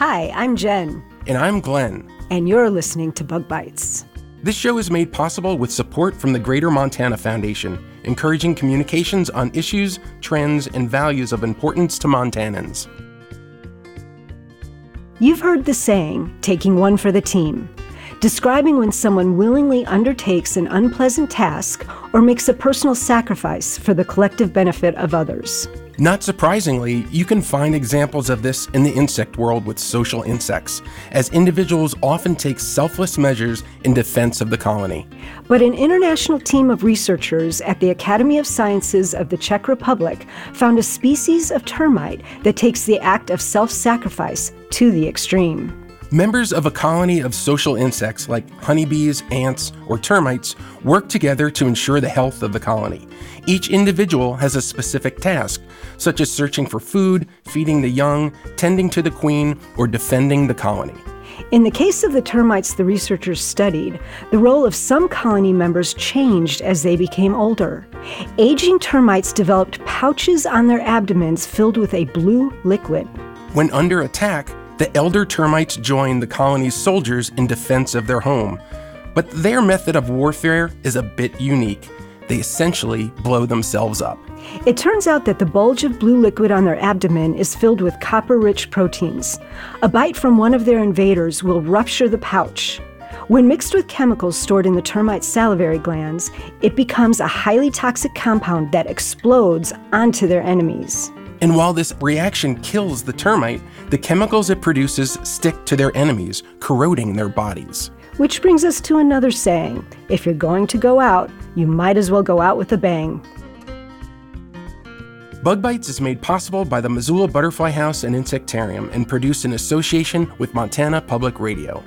Hi, I'm Jen. And I'm Glenn. And you're listening to Bug Bites. This show is made possible with support from the Greater Montana Foundation, encouraging communications on issues, trends, and values of importance to Montanans. You've heard the saying, taking one for the team, describing when someone willingly undertakes an unpleasant task or makes a personal sacrifice for the collective benefit of others. Not surprisingly, you can find examples of this in the insect world with social insects, as individuals often take selfless measures in defense of the colony. But an international team of researchers at the Academy of Sciences of the Czech Republic found a species of termite that takes the act of self sacrifice to the extreme. Members of a colony of social insects like honeybees, ants, or termites work together to ensure the health of the colony. Each individual has a specific task, such as searching for food, feeding the young, tending to the queen, or defending the colony. In the case of the termites the researchers studied, the role of some colony members changed as they became older. Aging termites developed pouches on their abdomens filled with a blue liquid. When under attack, the elder termites join the colony's soldiers in defense of their home. But their method of warfare is a bit unique. They essentially blow themselves up. It turns out that the bulge of blue liquid on their abdomen is filled with copper rich proteins. A bite from one of their invaders will rupture the pouch. When mixed with chemicals stored in the termite's salivary glands, it becomes a highly toxic compound that explodes onto their enemies. And while this reaction kills the termite, the chemicals it produces stick to their enemies, corroding their bodies. Which brings us to another saying if you're going to go out, you might as well go out with a bang. Bug Bites is made possible by the Missoula Butterfly House and Insectarium and produced in association with Montana Public Radio.